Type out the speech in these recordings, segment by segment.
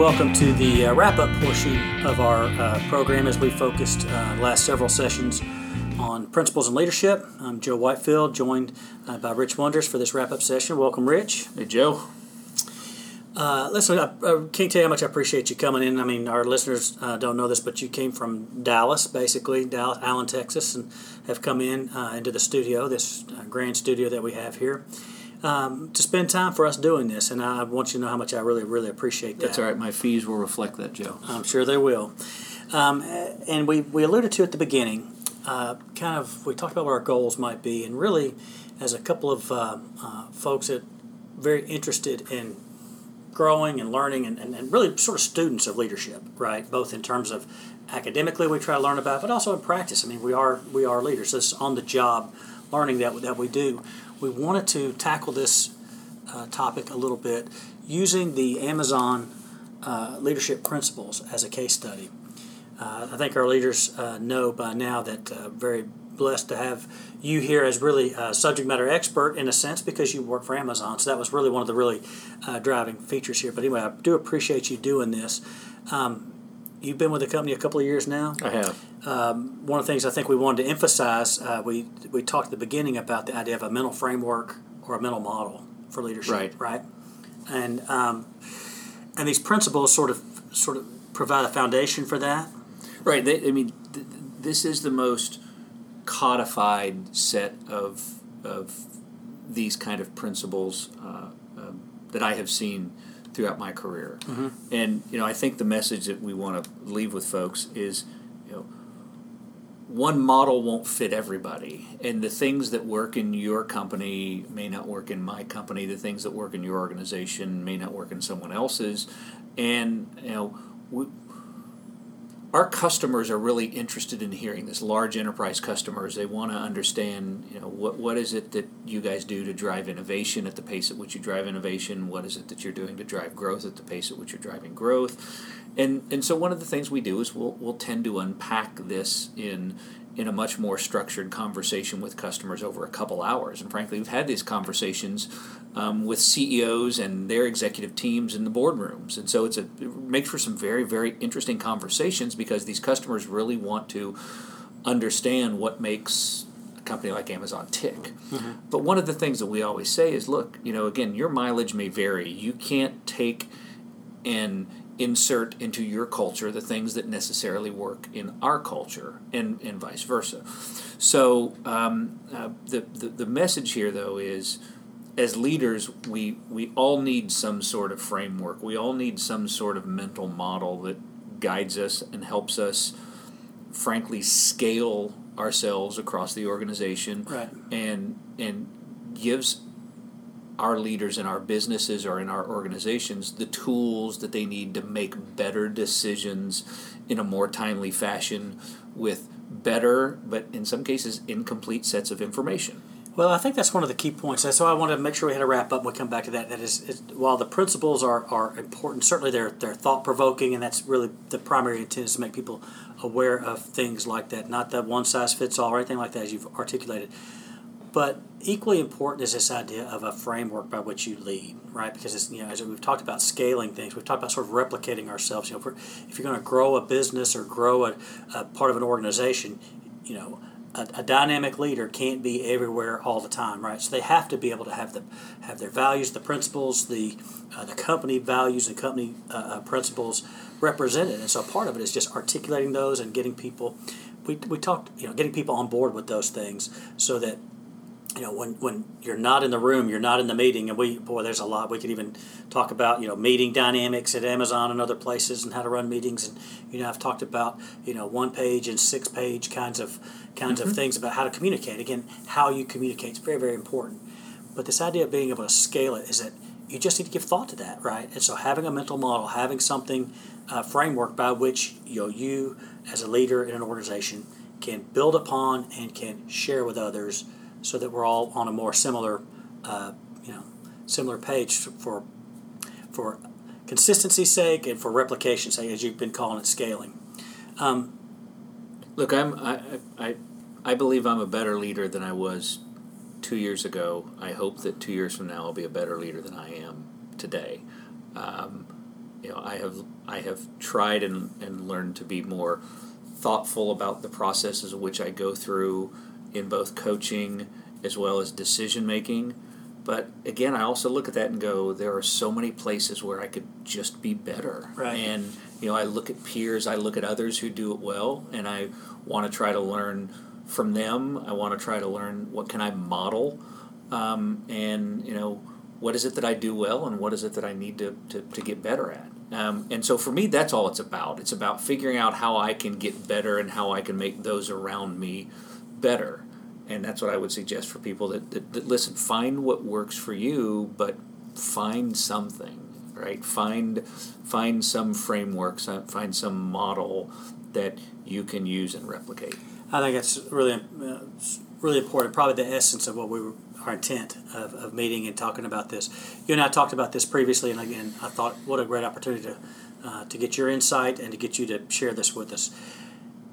welcome to the uh, wrap up portion of our uh, program as we focused uh, last several sessions on principles and leadership. I'm Joe Whitefield, joined uh, by Rich Wonders for this wrap up session. Welcome, Rich. Hey, Joe. Uh, listen, I, I can't tell you how much I appreciate you coming in. I mean, our listeners uh, don't know this, but you came from Dallas, basically, Dallas, Allen, Texas, and have come in uh, into the studio, this uh, grand studio that we have here, um, to spend time for us doing this. And I want you to know how much I really, really appreciate that. That's all right. My fees will reflect that, Joe. I'm sure they will. Um, and we, we alluded to at the beginning, uh, kind of, we talked about what our goals might be, and really, as a couple of uh, uh, folks that very interested in growing and learning and, and, and really sort of students of leadership, right? Both in terms of academically we try to learn about, but also in practice. I mean, we are we are leaders. This on the job learning that that we do. We wanted to tackle this uh, topic a little bit using the Amazon uh, leadership principles as a case study. Uh, I think our leaders uh, know by now that uh, very blessed to have you here as really a subject matter expert in a sense because you work for Amazon. So that was really one of the really uh, driving features here. But anyway, I do appreciate you doing this. Um, you've been with the company a couple of years now. I have. Um, one of the things I think we wanted to emphasize, uh, we we talked at the beginning about the idea of a mental framework or a mental model for leadership, Right. Right, and um, and these principles sort of sort of provide a foundation for that. Right. They, I mean, th- this is the most codified set of of these kind of principles uh, um, that I have seen throughout my career. Mm-hmm. And you know, I think the message that we want to leave with folks is, you know, one model won't fit everybody, and the things that work in your company may not work in my company. The things that work in your organization may not work in someone else's, and you know, we, our customers are really interested in hearing this. Large enterprise customers, they want to understand, you know, what what is it that you guys do to drive innovation at the pace at which you drive innovation? What is it that you're doing to drive growth at the pace at which you're driving growth? And and so one of the things we do is we'll we'll tend to unpack this in in a much more structured conversation with customers over a couple hours. And frankly, we've had these conversations um, with CEOs and their executive teams in the boardrooms. And so it's a, it makes for some very, very interesting conversations because these customers really want to understand what makes a company like Amazon tick. But one of the things that we always say is look, you know, again, your mileage may vary. You can't take and insert into your culture the things that necessarily work in our culture and, and vice versa. So um, uh, the, the, the message here, though, is as leaders, we, we all need some sort of framework. We all need some sort of mental model that guides us and helps us, frankly, scale ourselves across the organization Right. and and gives our leaders in our businesses or in our organizations the tools that they need to make better decisions in a more timely fashion with better but in some cases incomplete sets of information Well, I think that's one of the key points. That's why I want to make sure we had a wrap up and we come back to that. That is, is while the principles are, are important, certainly they're, they're thought provoking, and that's really the primary intent is to make people aware of things like that, not that one size fits all or anything like that, as you've articulated. But equally important is this idea of a framework by which you lead, right? Because it's, you know, as we've talked about scaling things, we've talked about sort of replicating ourselves. You know, if, if you're going to grow a business or grow a, a part of an organization, you know, a, a dynamic leader can't be everywhere all the time, right? So they have to be able to have the have their values, the principles, the uh, the company values and company uh, uh, principles represented. And so part of it is just articulating those and getting people. We, we talked, you know, getting people on board with those things so that you know when when you're not in the room you're not in the meeting and we boy there's a lot we could even talk about you know meeting dynamics at amazon and other places and how to run meetings. And you know i've talked about you know one page and six page kinds of kinds of things about how to communicate. Again how you communicate is very very important. But this idea of being able to scale it is that you just need to give thought to that right? And so having a mental model having something uh, framework by which you know you as a leader in an organization can build upon and can share with others so that we're all on a more similar, uh, you know, similar page for for consistency's sake and for replication's sake, as you've been calling it, scaling. Um, look i'm I, I i believe i'm a better leader than i was two years ago i hope that two years from now i'll be a better leader than i am today um, you know, I have I have tried and, and learned to be more thoughtful about the processes which I go through in both coaching as well as decision making. But again, I also look at that and go, there are so many places where I could just be better. Right. And you know, I look at peers, I look at others who do it well, and I want to try to learn from them. I want to try to learn what can I model, um, and you know, what is it that I do well, and what is it that I need to, to, to get better at. Um, and so for me, that's all it's about. It's about figuring out how I can get better and how I can make those around me better. And that's what I would suggest for people that, that, that listen, find what works for you, but find something right? Find find some framework, find some model that you can use and replicate. I think that's really uh, really important. Probably the essence of what we were, our intent of, of meeting and talking about this. You and I talked about this previously, and again, I thought what a great opportunity to uh, to get your insight and to get you to share this with us.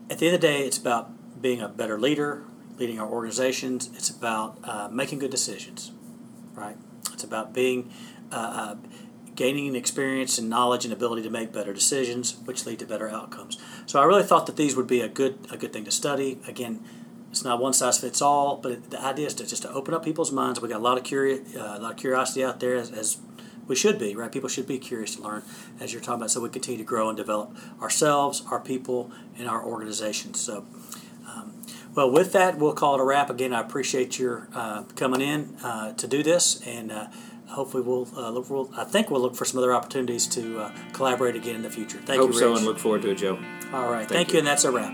At the end of the day, it's about being a better leader, leading our organizations. It's about uh, making good decisions, right? It's about being uh, uh gaining experience and knowledge and ability to make better decisions, which lead to better outcomes. So I really thought that these would be a good a good thing to study. Again, it's not one size fits all, but the idea is to just to open up people's minds. We got a lot of curi- uh, a lot of curiosity out there, as, as, we should be, right? People should be curious to learn, as you're talking about, so we continue to grow and develop ourselves, our people, and our organizations. So. Um, well, with that, we'll call it a wrap. Again, I appreciate your uh, coming in uh, to do this, and uh, hopefully we'll uh, look. We'll, I think we'll look for some other opportunities to uh, collaborate again in the future. Thank Hope you. Hope so, and look forward to it, Joe. All right. Thank, Thank you. you, and that's a wrap.